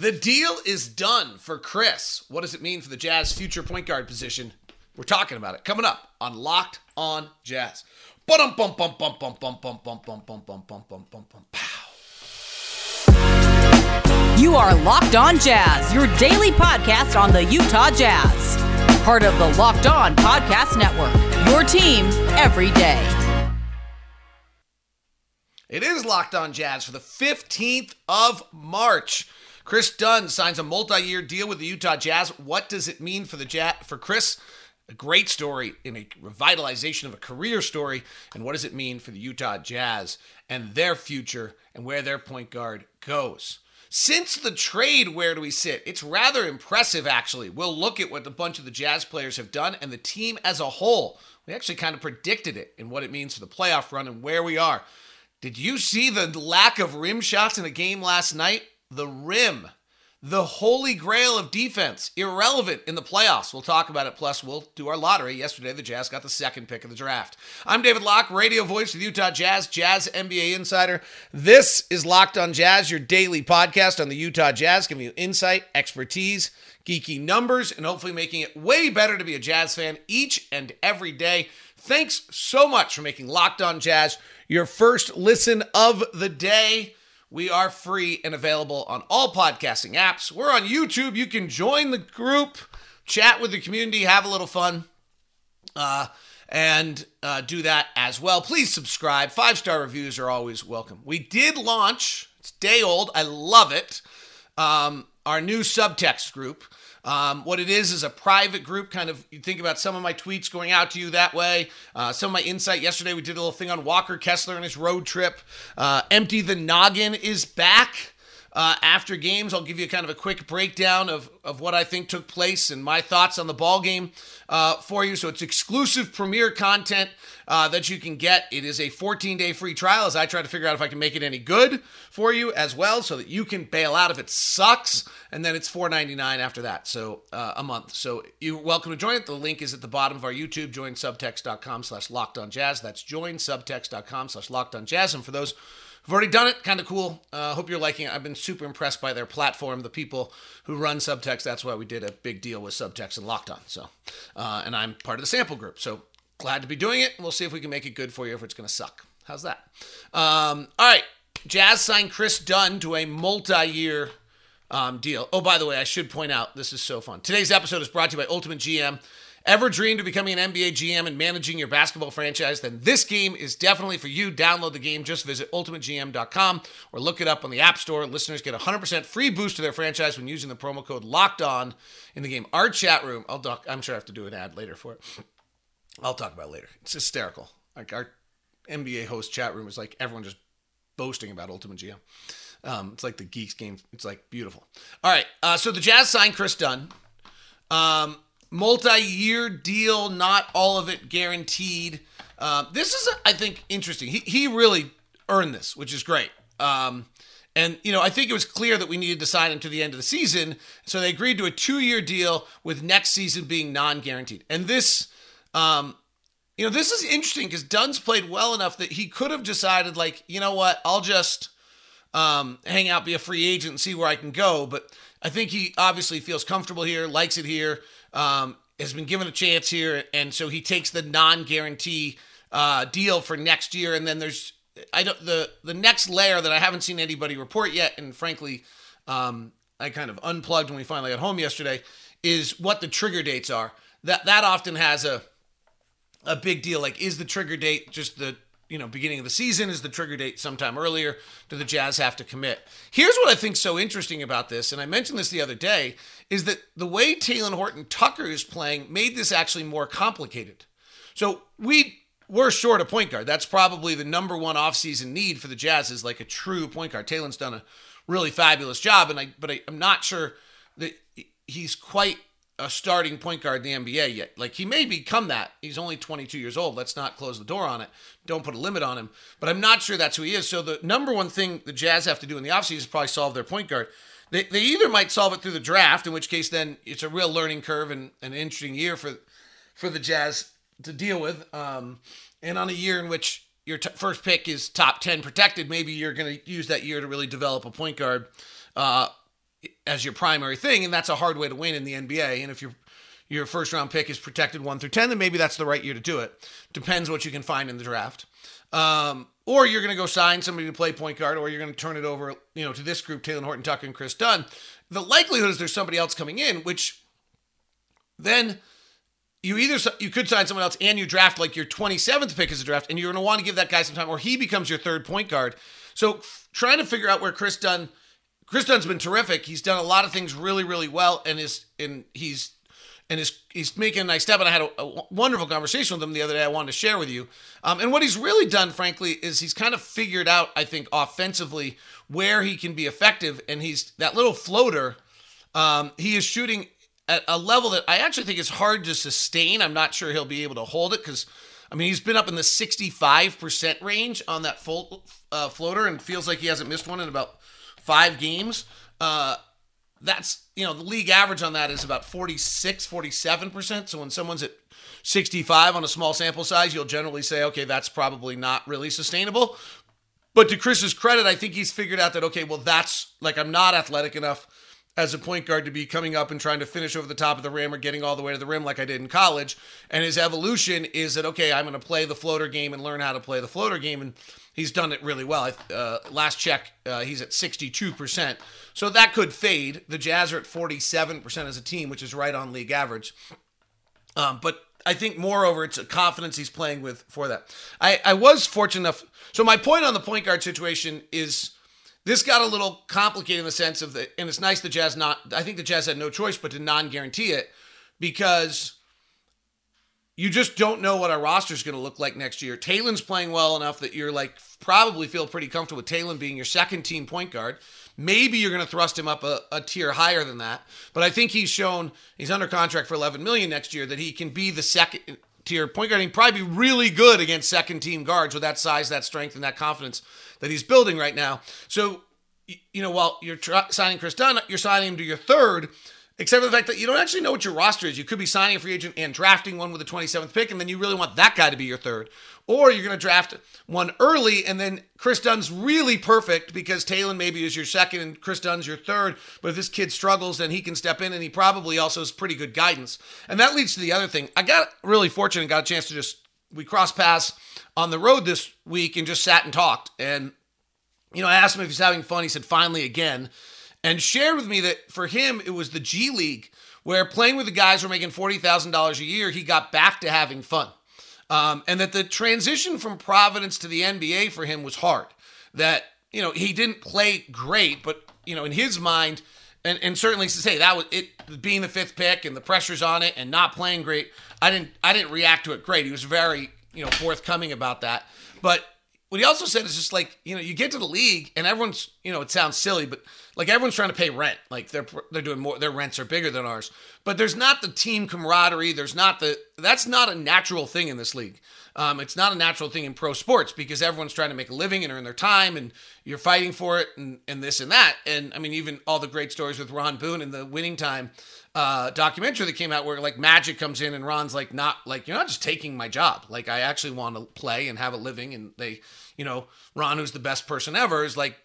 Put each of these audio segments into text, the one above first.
The deal is done for Kris. What does it mean for the Jazz future point guard position? We're talking about it coming up on Locked On Jazz. Bum bum bum bum bum bum bum bum bum bum bum bum bum bum bum pow. You are Locked On Jazz, your daily podcast on the Utah Jazz. Part of the Locked On Podcast Network. Your team every day. It is Locked On Jazz for the 15th of March. Kris Dunn signs a multi-year deal with the Utah Jazz. What does it mean for the Jazz for Kris? A great story in a revitalization of a career story. And what does it mean for the Utah Jazz and their future and where their point guard goes? Since the trade, where do we sit? It's rather impressive, actually. We'll look at what a bunch of the Jazz players have done and the team as a whole. We actually kind of predicted it and what it means for the playoff run and where we are. Did you see the lack of rim shots in the game last night? The rim, the holy grail of defense, irrelevant in the playoffs. We'll talk about it. Plus, we'll do our lottery. Yesterday, the Jazz got the second pick of the draft. I'm David Locke, radio voice of the Utah Jazz, Jazz NBA insider. This is Locked on Jazz, your daily podcast on the Utah Jazz, giving you insight, expertise, geeky numbers, and hopefully making it way better to be a Jazz fan each and every day. Thanks so much for making Locked on Jazz your first listen of the day. We are free and available on all podcasting apps. We're on YouTube. You can join the group, chat with the community, have a little fun, uh, and uh, do that as well. Please subscribe. Five star reviews are always welcome. We did launch, it's day old. I love it. Um, our new subtext group. Um, what it is is a private group. Kind of, you think about some of my tweets going out to you that way. Uh, some of my insight yesterday. We did a little thing on Walker Kessler and his road trip. Uh, Empty the noggin is back. Uh, after games, I'll give you kind of a quick breakdown of, of what I think took place and my thoughts on the ball game uh, for you. So it's exclusive premiere content uh, that you can get. It is a 14 day free trial as I try to figure out if I can make it any good for you as well, so that you can bail out if it sucks, and then it's 4.99 after that, so uh, a month. So you're welcome to join it. The link is at the bottom of our YouTube. Join subtext.com slash locked on jazz. That's join subtext.com slash locked on jazz. And for those I've already done it. Kind of cool. Uh, hope you're liking it. I've been super impressed by their platform, the people who run Subtext. That's why we did a big deal with Subtext and Locked On. So, uh, and I'm part of the sample group. So glad to be doing it. We'll see if we can make it good for you if it's going to suck. How's that? Um, all right. Jazz signed Kris Dunn to a multi-year um, deal. Oh, by the way, I should point out this is so fun. Today's episode is brought to you by Ultimate GM. Ever dreamed of becoming an NBA GM and managing your basketball franchise? Then this game is definitely for you. Download the game. Just visit ultimategm.com or look it up on the App Store. Listeners get 100% free boost to their franchise when using the promo code LOCKED ON in the game. Our chat room, I'll talk, I'm sure I have to do an ad later for it. I'll talk about it later. It's hysterical. Like our NBA host chat room is like everyone just boasting about Ultimate GM. Um, it's like the Geeks game. It's like beautiful. All right. Uh, so the Jazz signed Kris Dunn. Um, multi-year deal, not all of it guaranteed. Uh, this is, I think, interesting. He he really earned this, which is great. Um, and you know, I think it was clear that we needed to sign him to the end of the season, so they agreed to a two-year deal with next season being non-guaranteed. And this, um, you know, this is interesting because Dunn's played well enough that he could have decided, like, you know what, I'll just um, hang out, be a free agent, and see where I can go. But I think he obviously feels comfortable here, likes it here um, has been given a chance here, and so he takes the non-guarantee uh, deal for next year. And then there's I don't the the next layer that I haven't seen anybody report yet, and frankly, um, I kind of unplugged when we finally got home yesterday. Is what the trigger dates are. That that often has a a big deal. Like, is the trigger date just the you know, beginning of the season is the trigger date sometime earlier. Do the Jazz have to commit? Here's what I think so interesting about this, and I mentioned this the other day, is that the way Talen Horton Tucker is playing made this actually more complicated. So we we're short a point guard. That's probably the number one offseason need for the Jazz is like a true point guard. Talen's done a really fabulous job, and I but I, I'm not sure that he's quite a starting point guard in the NBA yet. Like he may become that. He's only 22 years old. Let's not close the door on it. Don't put a limit on him. But I'm not sure that's who he is. So the number one thing the Jazz have to do in the offseason is probably solve their point guard. They, they either might solve it through the draft, in which case then it's a real learning curve and an interesting year for for the Jazz to deal with. Um, and on a year in which your t- first pick is top 10 protected, maybe you're going to use that year to really develop a point guard. Uh, as your primary thing, and that's a hard way to win in the NBA. And if your your first round pick is protected one through ten, then maybe that's the right year to do it. Depends what you can find in the draft. Um, or you're going to go sign somebody to play point guard, or you're going to turn it over, you know, to this group: Talen Horton Tucker and Kris Dunn. The likelihood is there's somebody else coming in, which then you either you could sign someone else and you draft like your 27th pick as a draft, and you're going to want to give that guy some time, or he becomes your third point guard. So f- trying to figure out where Kris Dunn, Kris Dunn's been terrific. He's done a lot of things really, really well, and is and he's and is he's making a nice step. And I had a, a wonderful conversation with him the other day. I wanted to share with you. Um, and what he's really done, frankly, is he's kind of figured out, I think, offensively where he can be effective, and he's that little floater. Um, he is shooting at a level that I actually think is hard to sustain. I'm not sure he'll be able to hold it because, I mean, he's been up in the 65% range on that full uh, floater and feels like he hasn't missed one in about five games. Uh, that's, you know, the league average on that is about 46, 47%. So when someone's at 65 on a small sample size, you'll generally say, okay, that's probably not really sustainable. But to Kris's credit, I think he's figured out that, okay, well, that's like I'm not athletic enough as a point guard to be coming up and trying to finish over the top of the rim or getting all the way to the rim like I did in college. And his evolution is that, okay, I'm going to play the floater game and learn how to play the floater game. And he's done it really well. Uh, last check, uh, he's at 62%. So that could fade. The Jazz are at 47% as a team, which is right on league average. Um, but I think, moreover, it's a confidence he's playing with for that. I, I was fortunate enough. So, my point on the point guard situation is this got a little complicated in the sense of the, and it's nice the Jazz not, I think the Jazz had no choice but to non guarantee it because you just don't know what our roster is going to look like next year. Talen's playing well enough that you're like probably feel pretty comfortable with Talen being your second team point guard. Maybe you're going to thrust him up a, a, tier higher than that, but I think he's shown he's under contract for 11 million next year that he can be the second tier point guard and probably be really good against second team guards with that size, that strength, and that confidence that he's building right now. So, you know, while you're signing Kris Dunn, you're signing him to your third, except for the fact that you don't actually know what your roster is. You could be signing a free agent and drafting one with the 27th pick, and then you really want that guy to be your third. Or you're going to draft one early, and then Kris Dunn's really perfect because Talen maybe is your second and Kris Dunn's your third. But if this kid struggles, then he can step in, and he probably also has pretty good guidance. And that leads to the other thing. I got really fortunate and got a chance to just, we crossed paths on the road this week and just sat and talked. And, you know, I asked him if he's having fun. He said, finally again. And shared with me that for him, it was the G League where playing with the guys who were making $40,000 a year, he got back to having fun. Um, and that the transition from Providence to the NBA for him was hard. That, you know, he didn't play great, but, you know, in his mind, and, and certainly to say that was it being the fifth pick and the pressures on it and not playing great. I didn't I didn't react to it great. He was very you know forthcoming about that. But what he also said is just like you know you get to the league and everyone's you know it sounds silly but like everyone's trying to pay rent like they're they're doing more their rents are bigger than ours but there's not the team camaraderie there's not the that's not a natural thing in this league um, it's not a natural thing in pro sports because everyone's trying to make a living and earn their time and you're fighting for it and, and this and that and i mean even all the great stories with ron boone and the winning time uh, documentary that came out where like Magic comes in and Ron's like not like you're not just taking my job. Like I actually want to play and have a living. And they, you know, Ron, who's the best person ever, is like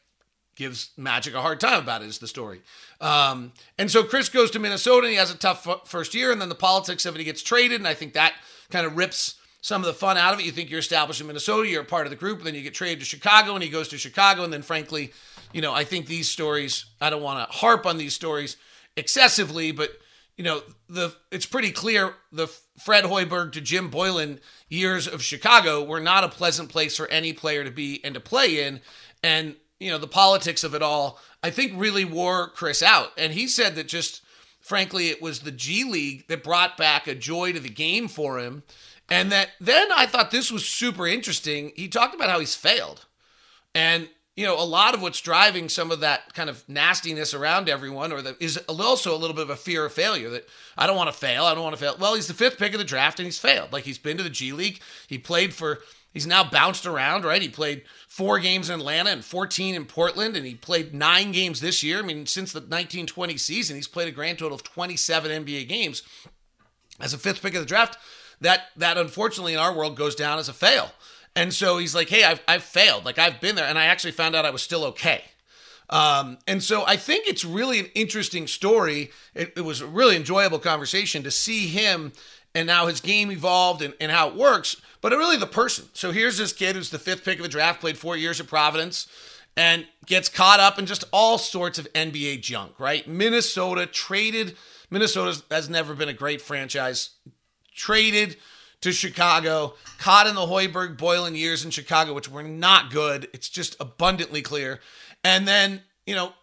gives Magic a hard time about it. Is the story. Um, and so Kris goes to Minnesota and he has a tough f- first year, and then the politics of it, he gets traded, and I think that kind of rips some of the fun out of it. You think you're established in Minnesota, you're a part of the group, and then you get traded to Chicago, and he goes to Chicago, and then frankly, you know, I think these stories. I don't want to harp on these stories excessively, but you know, the it's pretty clear the Fred Hoiberg to Jim Boylen years of Chicago were not a pleasant place for any player to be and to play in. And, you know, the politics of it all, I think really wore Kris out. And he said that just frankly, it was the G League that brought back a joy to the game for him. And that then I thought this was super interesting. He talked about how he's failed. And you know, a lot of what's driving some of that kind of nastiness around everyone, or is also a little bit of a fear of failure. That I don't want to fail. I don't want to fail. Well, he's the fifth pick of the draft, and he's failed. Like he's been to the G League. He played for. He's now bounced around, right? He played four games in Atlanta and 14 in Portland, and he played nine games this year. I mean, since the 1920 season, he's played a grand total of 27 NBA games. As a fifth pick of the draft, that that unfortunately in our world goes down as a fail. And so he's like, hey, I've, I've failed. Like, I've been there. And I actually found out I was still okay. Um, and so I think it's really an interesting story. It, it, was a really enjoyable conversation to see him and now his game evolved and, and how it works, but really the person. So here's this kid who's the fifth pick of the draft, played four years at Providence, and gets caught up in just all sorts of NBA junk, right? Minnesota traded. Minnesota has never been a great franchise. Traded to Chicago, caught in the Hoiberg Boylen years in Chicago, which were not good. It's just abundantly clear. And then, you know,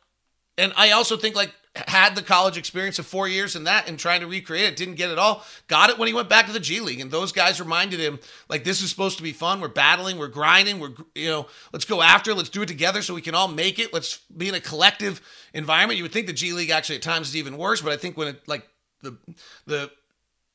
and I also think like had the college experience of four years in that and trying to recreate it, didn't get it all. Got it when he went back to the G League. And those guys reminded him, like, this is supposed to be fun. We're battling, we're grinding, we're, you know, let's go after, let's do it together so we can all make it. Let's be in a collective environment. You would think the G League actually at times is even worse, but I think when it, like, the, the,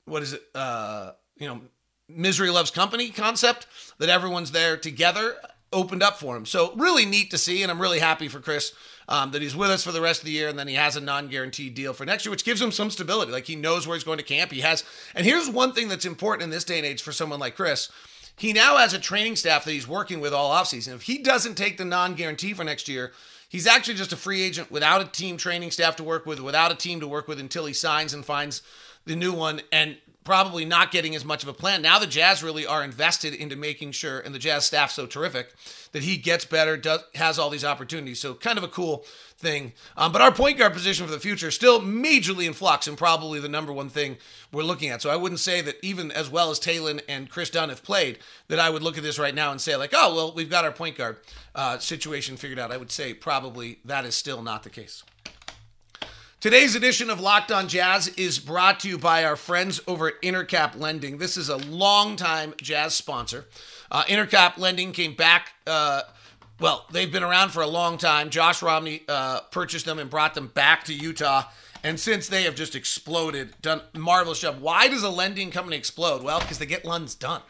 what is it, uh, you know, misery loves company concept that everyone's there together opened up for him. So really neat to see, and I'm really happy for Kris um, that he's with us for the rest of the year, and then he has a non-guaranteed deal for next year, which gives him some stability. Like he knows where he's going to camp. He has, and here's one thing that's important in this day and age for someone like Kris. He now has a training staff that he's working with all offseason. If he doesn't take the non-guarantee for next year, he's actually just a free agent without a team training staff to work with, without a team to work with until he signs and finds the new one. And probably not getting as much of a plan. Now the Jazz really are invested into making sure, and the Jazz staff so terrific that he gets better, does, has all these opportunities. So kind of a cool thing. Um, but our point guard position for the future still majorly in flux and probably the number one thing we're looking at. So I wouldn't say that even as well as Talen and Kris Dunn have played, that I would look at this right now and say like, oh well, we've got our point guard uh, situation figured out. I would say probably that is still not the case. Today's edition of Locked On Jazz is brought to you by our friends over at Intercap Lending. This is a longtime Jazz sponsor. Uh, Intercap Lending came back. Uh, well, they've been around for a long time. Josh Romney uh, purchased them and brought them back to Utah. And since they have just exploded, done marvelous job. Why does a lending company explode? Well, because they get loans done,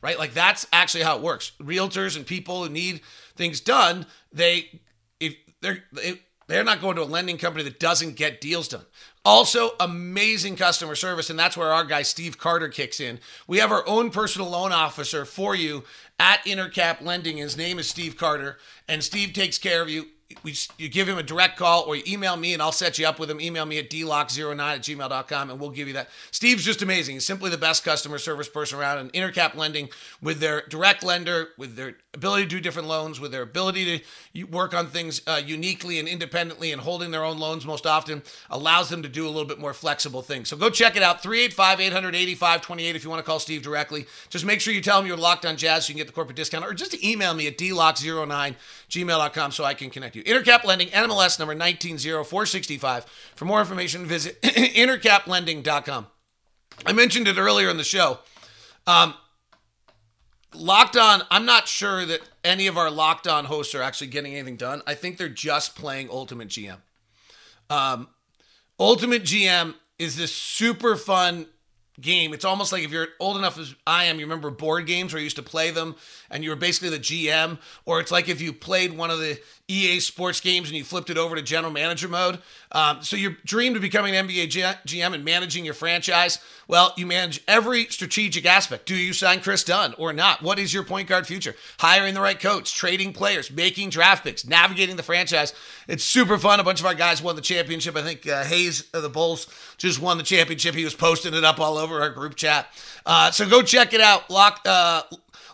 right? Like that's actually how it works. Realtors and people who need things done, they if they're they, they're not going to a lending company that doesn't get deals done. Also, amazing customer service, and that's where our guy Steve Carter kicks in. We have our own personal loan officer for you at Intercap Lending. His name is Steve Carter, and Steve takes care of you we, you give him a direct call or you email me and I'll set you up with him. Email me at dlocke09 at gmail.com and we'll give you that. Steve's just amazing. He's simply the best customer service person around. And Intercap Lending, with their direct lender, with their ability to do different loans, with their ability to work on things uh, uniquely and independently and holding their own loans most often, allows them to do a little bit more flexible things. So go check it out 385 885 28 if you want to call Steve directly. Just make sure you tell him you're locked on jazz so you can get the corporate discount or just email me at dlocke09 gmail.com so I can connect you. Intercap Lending, NMLS number 190465. For more information, visit intercaplending.com. I mentioned it earlier in the show. Um, Locked On, I'm not sure that any of our Locked On hosts are actually getting anything done. I think they're just playing Ultimate GM. Um, Ultimate GM is this super fun game. It's almost like if you're old enough as I am, you remember board games where you used to play them and you were basically the GM, or it's like if you played one of the EA sports games and you flipped it over to general manager mode. Um, so your dream to becoming an NBA GM and managing your franchise, well, you manage every strategic aspect. Do you sign Kris Dunn or not? What is your point guard future? Hiring the right coach, trading players, making draft picks, navigating the franchise. It's super fun. A bunch of our guys won the championship. I think uh, Hayes of the Bulls just won the championship. He was posting it up all over our group chat. Uh, so go check it out. Lock. Uh,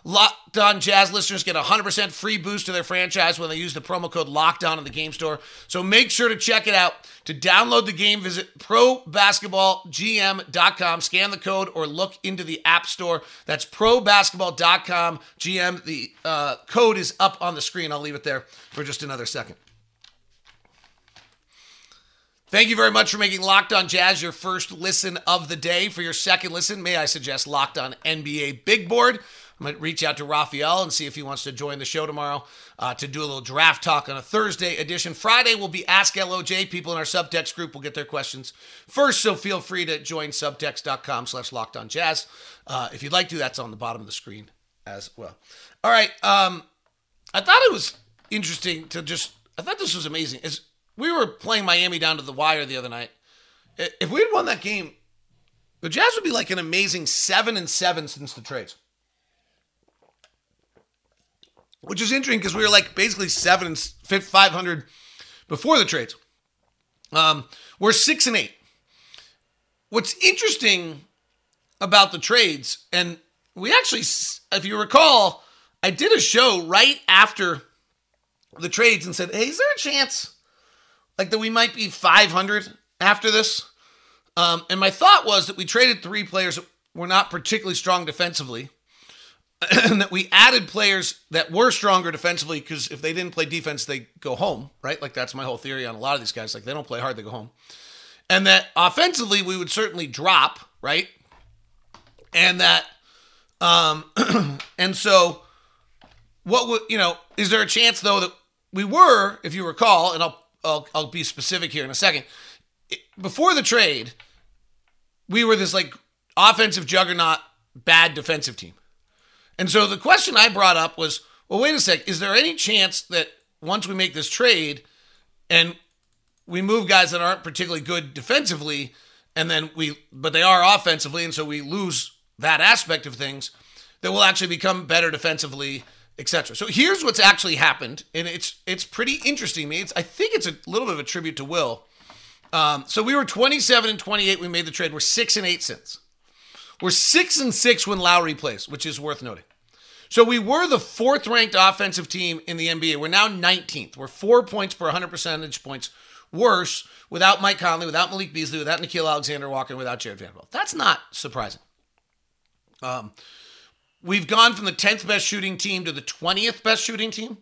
Locked On Jazz listeners get a 100% free boost to their franchise when they use the promo code Locked On in the game store. So make sure to check it out. To download the game, visit probasketballgm.com, scan the code, or look into the App Store. That's probasketball.com GM. The uh, code is up on the screen. I'll leave it there for just another second. Thank you very much for making Locked On Jazz your first listen of the day. For your second listen, may I suggest Locked On NBA Big Board? Might reach out to Rafael and see if he wants to join the show tomorrow uh, to do a little draft talk on a Thursday edition. Friday will be Ask LOJ. People in our subtext group will get their questions first, so feel free to join subtext.com slash locked on jazz. Uh, if you'd like to, that's on the bottom of the screen as well. All right. Um, I thought it was interesting to just, I thought this was amazing. As we were playing Miami down to the wire the other night, if we had won that game, the Jazz would be like an amazing seven and seven since the trades which is interesting because we were like basically seven, and 500 before the trades. Um, we're six and eight. What's interesting about the trades, and we actually, if you recall, I did a show right after the trades and said, "Hey, is there a chance like that we might be 500 after this?" Um, and my thought was that we traded three players that were not particularly strong defensively, that we added players that were stronger defensively because if they didn't play defense, they go home, right? Like that's my whole theory on a lot of these guys. Like they don't play hard, they go home. And that offensively, we would certainly drop, right? And that, um, and so what would, you know, is there a chance though that we were, if you recall, and I'll, I'll, I'll be specific here in a second, before the trade, we were this like offensive juggernaut, bad defensive team. And so the question I brought up was, well, wait a sec, is there any chance that once we make this trade and we move guys that aren't particularly good defensively, and then we, but they are offensively, and so we lose that aspect of things, that will actually become better defensively, etc. So here's what's actually happened, and it's it's pretty interesting. Me, it's I think it's a little bit of a tribute to Will. Um, so we were 27 and 28. We made the trade. We're six and eight since. We're six and six when Lauri plays, which is worth noting. So we were the fourth ranked offensive team in the NBA. We're now 19th. We're four points per 100 percentage points worse without Mike Conley, without Malik Beasley, without Nickeil Alexander Walker, without Jarred Vanderbilt. That's not surprising. Um, we've gone from the 10th best shooting team to the 20th best shooting team.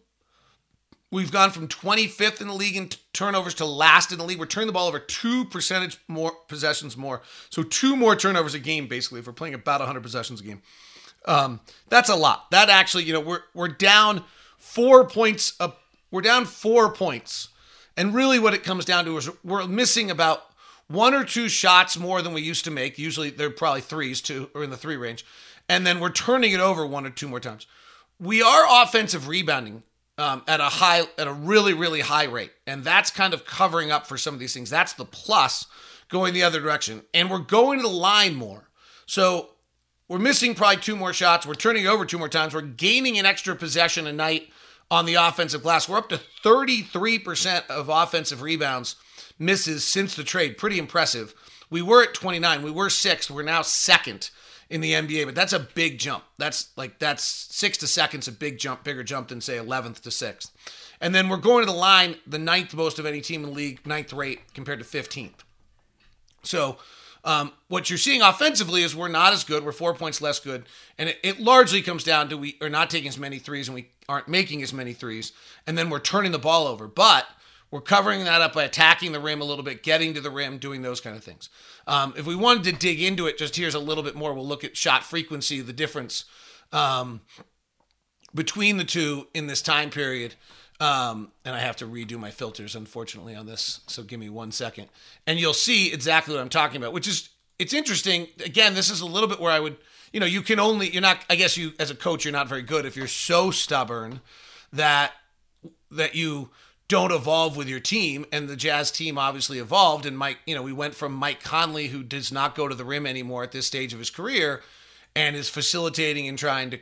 We've gone from 25th in the league in turnovers to last in the league. We're turning the ball over two percentage more possessions more. So two more turnovers a game, basically, if we're playing about 100 possessions a game. Um, that's a lot. That actually, you know, we're we're down four points. Up, we're down four points, and really, what it comes down to is we're missing about one or two shots more than we used to make. Usually, they're probably threes, two or in the three range, and then we're turning it over one or two more times. We are offensive rebounding um, at a high, at a really, really high rate, and that's kind of covering up for some of these things. That's the plus going the other direction, and we're going to the line more. So we're missing probably two more shots. We're turning over two more times. We're gaining an extra possession a night on the offensive glass. We're up to 33% of offensive rebounds misses since the trade. Pretty impressive. We were at 29. We were sixth. We're now second in the NBA, but that's a big jump. That's like that's six to seconds, a big jump, bigger jump than say 11th to 6th. And then we're going to the line, the ninth most of any team in the league, ninth rate compared to 15th. So um, what you're seeing offensively is we're not as good. We're four points less good, and it, it, largely comes down to we are not taking as many threes and we aren't making as many threes, and then we're turning the ball over. But we're covering that up by attacking the rim a little bit, getting to the rim, doing those kind of things. Um, if we wanted to dig into it, just here's a little bit more. We'll look at shot frequency, the difference um, between the two in this time period. Um, and I have to redo my filters, unfortunately, on this. So give me one second. And you'll see exactly what I'm talking about, which is, it's interesting. Again, this is a little bit where I would, you know, you can only, you're not, I guess you, as a coach, you're not very good if you're so stubborn that, that you don't evolve with your team. And the Jazz team obviously evolved. And Mike, you know, we went from Mike Conley, who does not go to the rim anymore at this stage of his career and is facilitating and trying to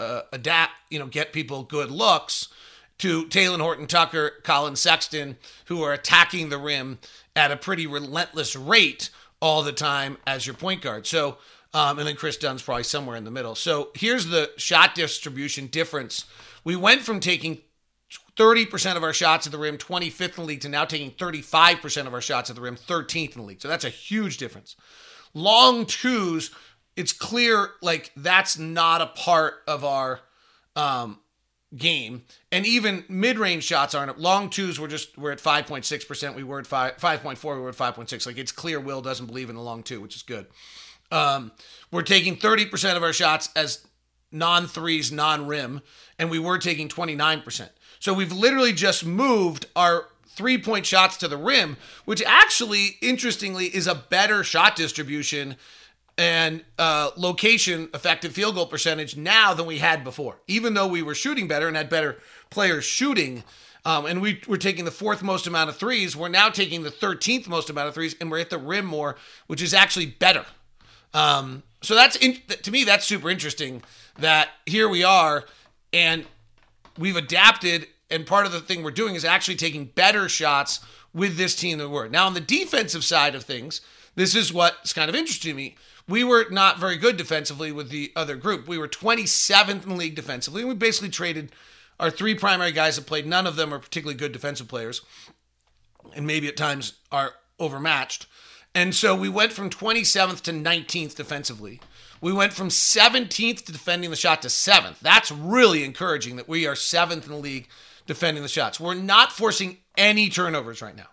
uh, adapt, you know, get people good looks to Talen Horton Tucker, Collin Sexton, who are attacking the rim at a pretty relentless rate all the time as your point guard. So, um, and then Kris Dunn's probably somewhere in the middle. So here's the shot distribution difference. We went from taking 30% of our shots at the rim, 25th in the league, to now taking 35% of our shots at the rim, 13th in the league. So that's a huge difference. Long twos, it's clear like that's not a part of our um, game. And even mid-range shots aren't long twos. We're just we're at five point six percent. We were at five five point four. We were at five point six. Like it's clear Will doesn't believe in the long two, which is good. Um, we're taking thirty percent of our shots as non threes, non rim, and we were taking twenty nine percent. So we've literally just moved our three point shots to the rim, which actually, interestingly, is a better shot distribution and uh, location effective field goal percentage now than we had before. Even though we were shooting better and had better players shooting, um, and we were taking the fourth most amount of threes, we're now taking the 13th most amount of threes, and we're at the rim more, which is actually better. Um, so that's in, to me that's super interesting. That here we are, and we've adapted and part of the thing we're doing is actually taking better shots with this team than we were. Now, on the defensive side of things, this is what's kind of interesting to me. We were not very good defensively with the other group. We were 27th in the league defensively. And we basically traded our three primary guys that played. None of them are particularly good defensive players, and maybe at times are overmatched. And so we went from 27th to 19th defensively. We went from 17th to defending the shot to 7th. That's really encouraging that we are 7th in the league defending the shots. We're not forcing any turnovers right now.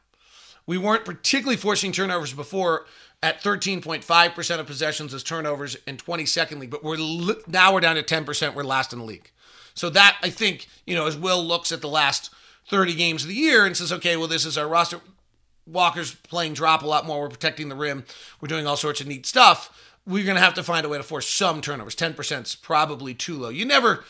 We weren't particularly forcing turnovers before at 13.5% of possessions as turnovers in 22nd league, but we're li- now we're down to 10%. We're last in the league. So that I think, you know, as Will looks at the last 30 games of the year and says, okay, well, this is our roster. Walker's playing drop a lot more. We're protecting the rim. We're doing all sorts of neat stuff. We're going to have to find a way to force some turnovers. 10% is probably too low. You never,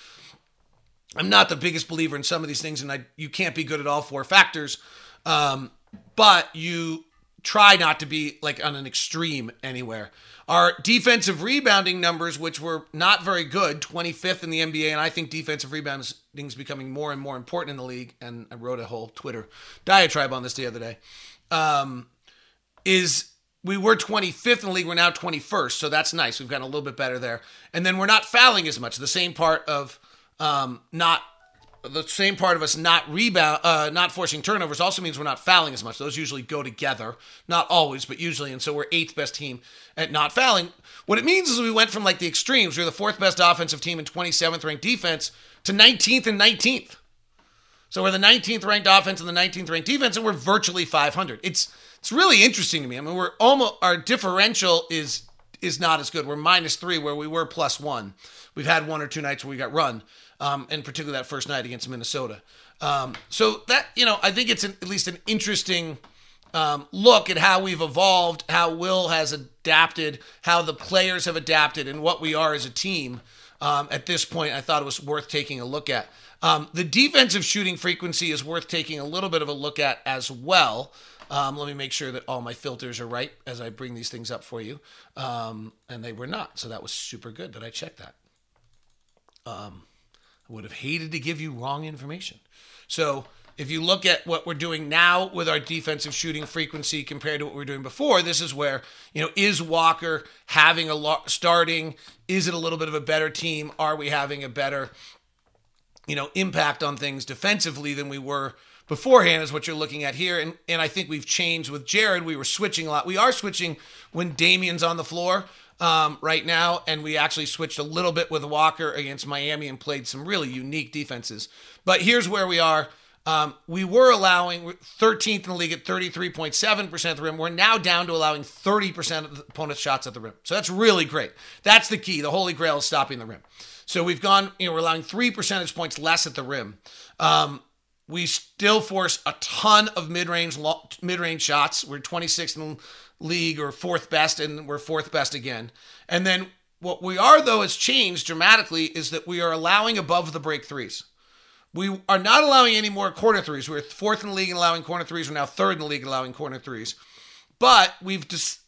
I'm not the biggest believer in some of these things, and I, you can't be good at all four factors. Um, but you try not to be like on an extreme anywhere. Our defensive rebounding numbers, which were not very good, 25th in the NBA, and I think defensive rebounding is becoming more and more important in the league. And I wrote a whole Twitter diatribe on this the other day. Um, is we were 25th in the league, we're now 21st, so that's nice. We've gotten a little bit better there, and then we're not fouling as much. The same part of um, not the same part of us not rebound, uh, not forcing turnovers also means we're not fouling as much. Those usually go together, not always, but usually. And so we're eighth best team at not fouling. What it means is we went from like the extremes. We are the fourth best offensive team and 27th ranked defense to 19th and 19th. So we're the 19th ranked offense and the 19th ranked defense, and we're virtually 500. It's it's really interesting to me. I mean, we're almost our differential is is not as good. We're minus three where we were plus one. We've had one or two nights where we got run um, and particularly that first night against Minnesota. Um, so that you know, I think it's an, at least an interesting um, look at how we've evolved, how Will has adapted, how the players have adapted, and what we are as a team. Um, at this point, I thought it was worth taking a look at. Um, the defensive shooting frequency is worth taking a little bit of a look at as well. Um, let me make sure that all my filters are right as I bring these things up for you. Um, and they were not. So that was super good that I checked that. Um, would have hated to give you wrong information. So if you look at what we're doing now with our defensive shooting frequency compared to what we were doing before, this is where, you know, is Walker having a lot starting? Is it a little bit of a better team? Are we having a better, you know, impact on things defensively than we were beforehand is what you're looking at here. And and I think we've changed with Jarred. We were switching a lot. We are switching when Damian's on the floor um, right now, and we actually switched a little bit with Walker against Miami and played some really unique defenses. But here's where we are. Um, we were allowing 13th in the league at 33.7% of the rim. We're now down to allowing 30% of the opponent's shots at the rim. So that's really great. That's the key. The holy grail is stopping the rim. So we've gone, you know, we're allowing three percentage points less at the rim. Um, we still force a ton of mid-range mid-range shots. We're 26th in league or fourth best, and we're fourth best again. And then what we are, though, has changed dramatically is that we are allowing above the break threes. We are not allowing any more corner threes. We're fourth in the league in allowing corner threes. We're now third in the league in allowing corner threes. But we've just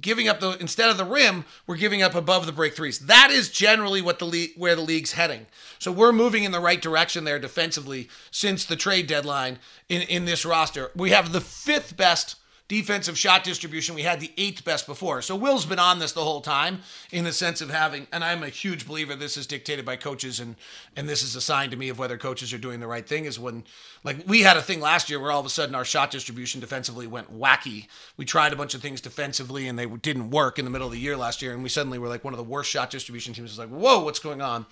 giving up the instead of the rim, we're giving up above the break threes. That is generally what the league where the league's heading. So we're moving in the right direction there defensively since the trade deadline in, in this roster. We have the fifth best defensive shot distribution. We had the eighth best before. So Will's been on this the whole time in the sense of having, and I'm a huge believer this is dictated by coaches and and this is a sign to me of whether coaches are doing the right thing is when like we had a thing last year where all of a sudden our shot distribution defensively went wacky. We tried a bunch of things defensively and they didn't work in the middle of the year last year and we suddenly were like one of the worst shot distribution teams. It's like, whoa, what's going on?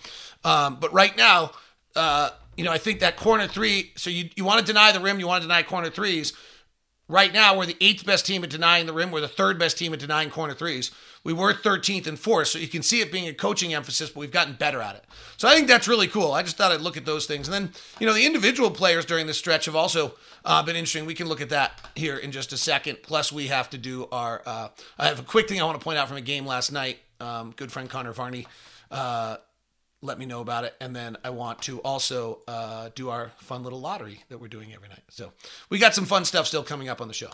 Um, but right now, uh, you know, I think that corner three, so you, you want to deny the rim, you want to deny corner threes Right now, we're the eighth best team at denying the rim. We're the third best team at denying corner threes. We were 13th and fourth, so you can see it being a coaching emphasis, but we've gotten better at it. So I think that's really cool. I just thought I'd look at those things. And then, you know, the individual players during this stretch have also uh, been interesting. We can look at that here in just a second. Plus, we have to do our. Uh, I have a quick thing I want to point out from a game last night. Um, good friend Connor Varney. Uh, let me know about it. And then I want to also uh, do our fun little lottery that we're doing every night. So we got some fun stuff still coming up on the show.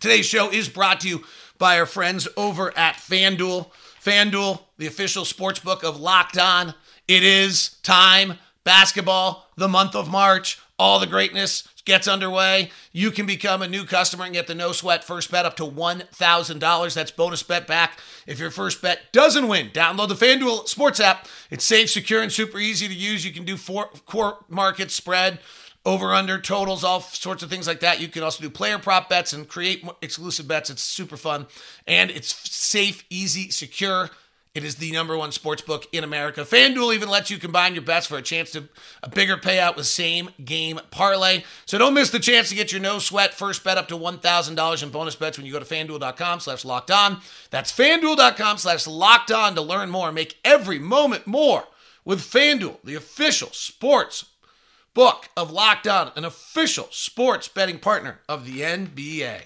Today's show is brought to you by our friends over at FanDuel. FanDuel, the official sports book of Locked On. It is time. Basketball the month of March, all the greatness gets underway. You can become a new customer and get the no sweat first bet up to $1,000. That's bonus bet back if your first bet doesn't win. Download the FanDuel Sports app. It's safe, secure, and super easy to use. You can do four core market spread over under totals all sorts of things like that you can also do player prop bets and create exclusive bets it's super fun and it's safe easy secure it is the number one sports book in America. FanDuel even lets you combine your bets for a chance to a bigger payout with same game parlay. So don't miss the chance to get your no sweat first bet up to $1,000 in bonus bets when you go to fanduel.com slash locked on. That's fanduel.com slash locked on to learn more. Make every moment more with FanDuel, the official sports book of Locked On, an official sports betting partner of the NBA.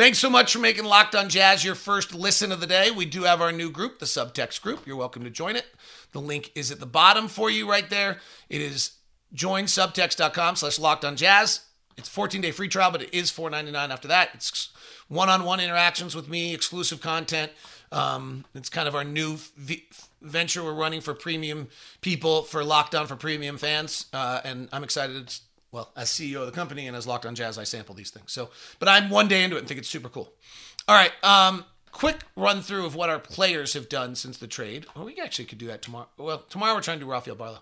Thanks so much for making Locked On Jazz your first listen of the day. We do have our new group, the Subtext Group. You're welcome to join it. The link is at the bottom for you right there. It is joinsubtext.com slash locked on jazz. It's 14 day free trial, but it is $4.99 after that. It's one on one interactions with me, exclusive content. Um, it's kind of our new v- venture we're running for premium people, for Locked On for premium fans. Uh, and I'm excited well, as CEO of the company and as Locked On Jazz, I sample these things. So, but I'm one day into it and think it's super cool. All right, um, quick run through of what our players have done since the trade. Well, we actually could do that tomorrow. Well, tomorrow we're trying to do Rafael Barlowe.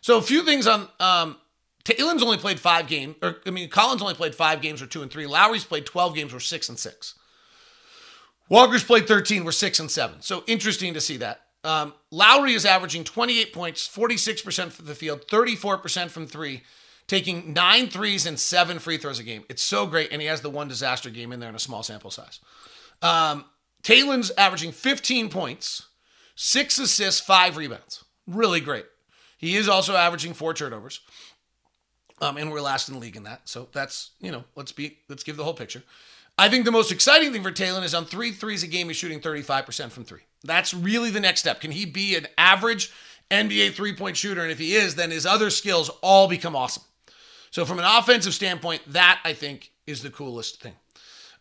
So a few things on. Um, Talen's only played five games, or I mean, Collins only played five games, or two and three. Lauri's played twelve games, or six and six. Walker's played thirteen, we're six and seven. So interesting to see that. Um, Lauri is averaging 28 points, 46% from the field, 34% from three, taking nine threes and seven free throws a game. It's so great. And he has the one disaster game in there in a small sample size. Um, averaging 15 points, six assists, five rebounds. Really great. He is also averaging four turnovers. Um, and we're last in the league in that. So that's, you know, let's be, let's give the whole picture. I think the most exciting thing for Talen is on three threes a game, he's shooting 35% from three. That's really the next step. Can he be an average NBA three point shooter? And if he is, then his other skills all become awesome. So, from an offensive standpoint, that I think is the coolest thing.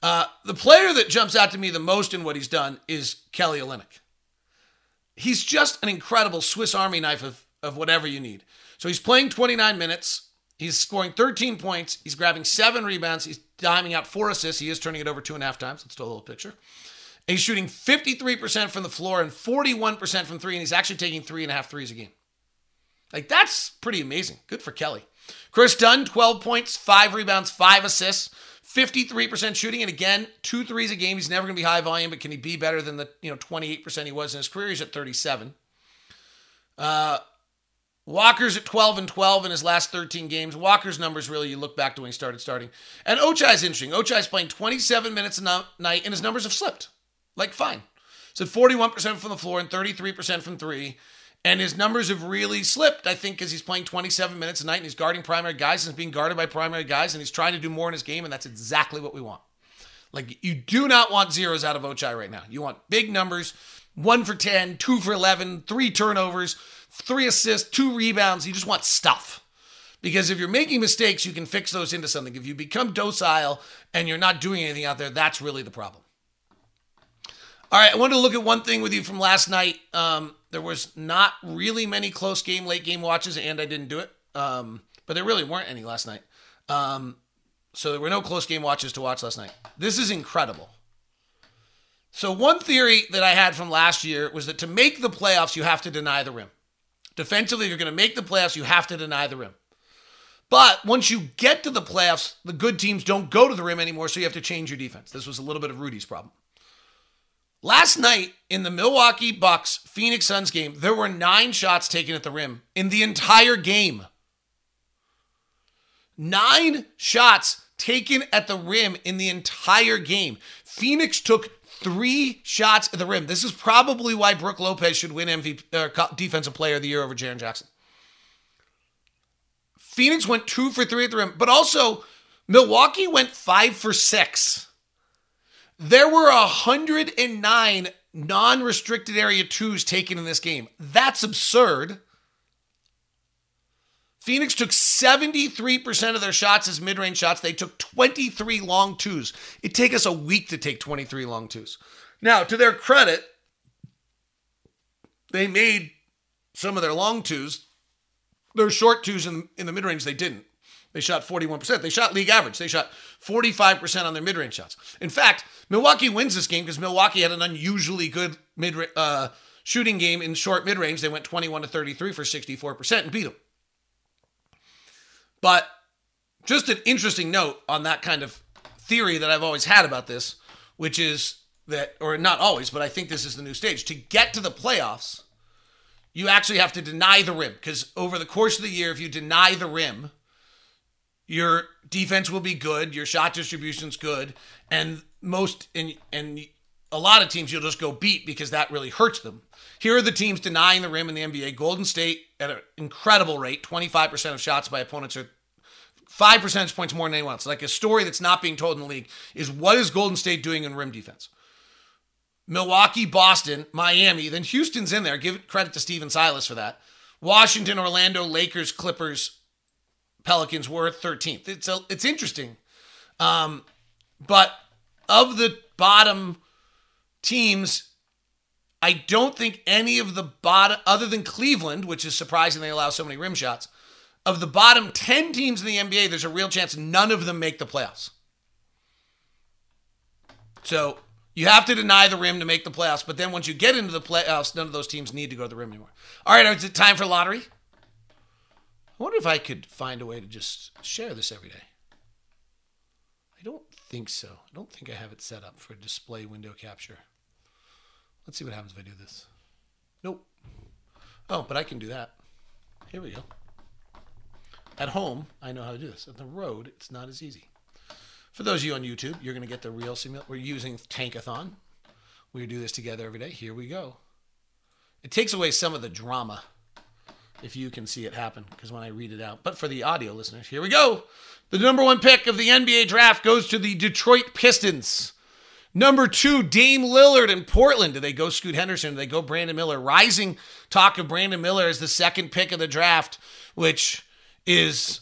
Uh, the player that jumps out to me the most in what he's done is Kelly Olynyk. He's just an incredible Swiss Army knife of, of whatever you need. So he's playing 29 minutes. He's scoring 13 points. He's grabbing seven rebounds. He's diming out four assists. He is turning it over two and a half times. Let's do a little picture. And He's shooting 53% from the floor and 41% from three, and he's actually taking three and a half threes a game. Like, that's pretty amazing. Good for Kelly. Kris Dunn, 12 points, five rebounds, five assists, 53% shooting. And again, two threes a game. He's never going to be high volume, but can he be better than the you know 28% he was in his career? He's at 37. Uh, Walker's at 12 and 12 in his last 13 games. Walker's numbers really, you look back to when he started starting. And Ochai's interesting. Ochai's playing 27 minutes a night, and his numbers have slipped. Like, fine. So 41% from the floor and 33% from three. And his numbers have really slipped, I think, because he's playing 27 minutes a night and he's guarding primary guys and he's being guarded by primary guys and he's trying to do more in his game, and that's exactly what we want. Like, you do not want zeros out of Ochai right now. You want big numbers one for 10, two for 11, three turnovers, three assists, two rebounds. You just want stuff. Because if you're making mistakes, you can fix those into something. If you become docile and you're not doing anything out there, that's really the problem. All right, I wanted to look at one thing with you from last night. Um, there was not really many close game, late game watches, and I didn't do it. Um, but there really weren't any last night. Um, so there were no close game watches to watch last night. This is incredible. So, one theory that I had from last year was that to make the playoffs, you have to deny the rim. Defensively, you're going to make the playoffs, you have to deny the rim. But once you get to the playoffs, the good teams don't go to the rim anymore, so you have to change your defense. This was a little bit of Rudy's problem. Last night in the Milwaukee Bucks Phoenix Suns game, there were nine shots taken at the rim in the entire game. Nine shots taken at the rim in the entire game. Phoenix took three shots at the rim. This is probably why Brook Lopez should win MVP, uh, Defensive Player of the Year over Jaren Jackson. Phoenix went two for three at the rim, but also Milwaukee went five for six. There were 109 non restricted area twos taken in this game. That's absurd. Phoenix took 73% of their shots as mid range shots. They took 23 long twos. It'd take us a week to take 23 long twos. Now, to their credit, they made some of their long twos their short twos in, in the mid range, they didn't. They shot 41%. They shot league average. They shot 45% on their mid range shots. In fact, Milwaukee wins this game because Milwaukee had an unusually good mid uh, shooting game in short mid range. They went 21 to 33 for 64% and beat them. But just an interesting note on that kind of theory that I've always had about this, which is that, or not always, but I think this is the new stage. To get to the playoffs, you actually have to deny the rim because over the course of the year, if you deny the rim, your defense will be good, your shot distribution's good, and most and and a lot of teams you'll just go beat because that really hurts them. Here are the teams denying the rim in the NBA. Golden State at an incredible rate, 25% of shots by opponents are five percentage points more than anyone else. Like a story that's not being told in the league is what is Golden State doing in rim defense? Milwaukee, Boston, Miami, then Houston's in there. Give credit to Stephen Silas for that. Washington, Orlando, Lakers, Clippers, Pelicans were 13th. It's a, it's interesting. Um, but of the bottom teams, I don't think any of the bottom, other than Cleveland, which is surprising they allow so many rim shots, of the bottom 10 teams in the NBA, there's a real chance none of them make the playoffs. So you have to deny the rim to make the playoffs, but then once you get into the playoffs, none of those teams need to go to the rim anymore. All right, is it time for lottery? I wonder if I could find a way to just share this every day. I don't think so. I don't think I have it set up for display window capture. Let's see what happens if I do this. Nope. Oh, but I can do that. Here we go. At home, I know how to do this. At the road, it's not as easy. For those of you on YouTube, you're going to get the real simulator. We're using Tankathon. We do this together every day. Here we go. It takes away some of the drama if you can see it happen because when I read it out. But for the audio listeners, here we go. The number one pick of the NBA draft goes to the Detroit Pistons. Number two, Dame Lillard in Portland. Do they go Scoot Henderson? Do they go Brandon Miller? Rising talk of Brandon Miller as the second pick of the draft, which is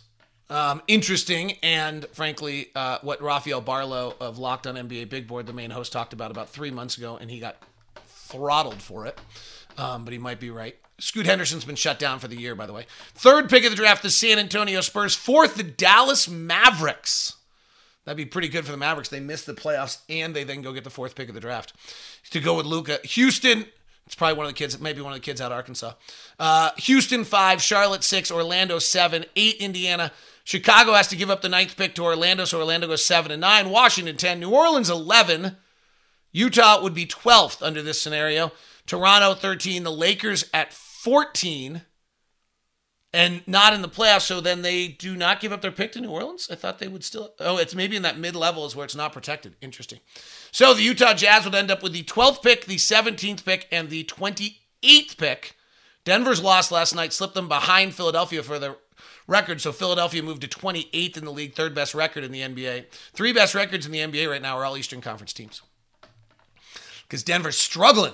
um, interesting and frankly uh, what Rafael Barlowe of Locked On NBA Big Board, the main host, talked about about three months ago, and he got throttled for it. Um, but he might be right. Scoot Henderson's been shut down for the year, by the way. Third pick of the draft, the San Antonio Spurs. Fourth, the Dallas Mavericks. That'd be pretty good for the Mavericks. They miss the playoffs and they then go get the fourth pick of the draft to go with Luka. Houston, it's probably one of the kids, maybe one of the kids out of Arkansas. Uh, Houston five, Charlotte six, Orlando seven, eight, Indiana. Chicago has to give up the ninth pick to Orlando, so Orlando goes seven and nine. Washington ten, New Orleans eleven. Utah would be twelfth under this scenario. Toronto thirteen, the Lakers at 14 and not in the playoffs. So then they do not give up their pick to New Orleans. I thought they would still. Oh, it's maybe in that mid level is where it's not protected. Interesting. So the Utah Jazz would end up with the 12th pick, the 17th pick, and the 28th pick. Denver's loss last night slipped them behind Philadelphia for the record. So Philadelphia moved to 28th in the league, third best record in the NBA. Three best records in the NBA right now are all Eastern Conference teams. Because Denver's struggling.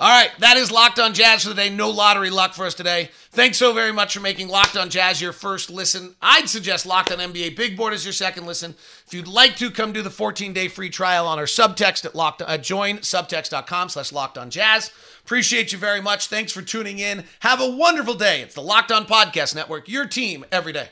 All right, that is Locked On Jazz for the day. No lottery luck for us today. Thanks so very much for making Locked On Jazz your first listen. I'd suggest Locked On NBA Big Board as your second listen. If you'd like to, come do the 14-day free trial on our subtext at locked uh, join subtext.com slash locked on jazz. Appreciate you very much. Thanks for tuning in. Have a wonderful day. It's the Locked On Podcast Network, your team every day.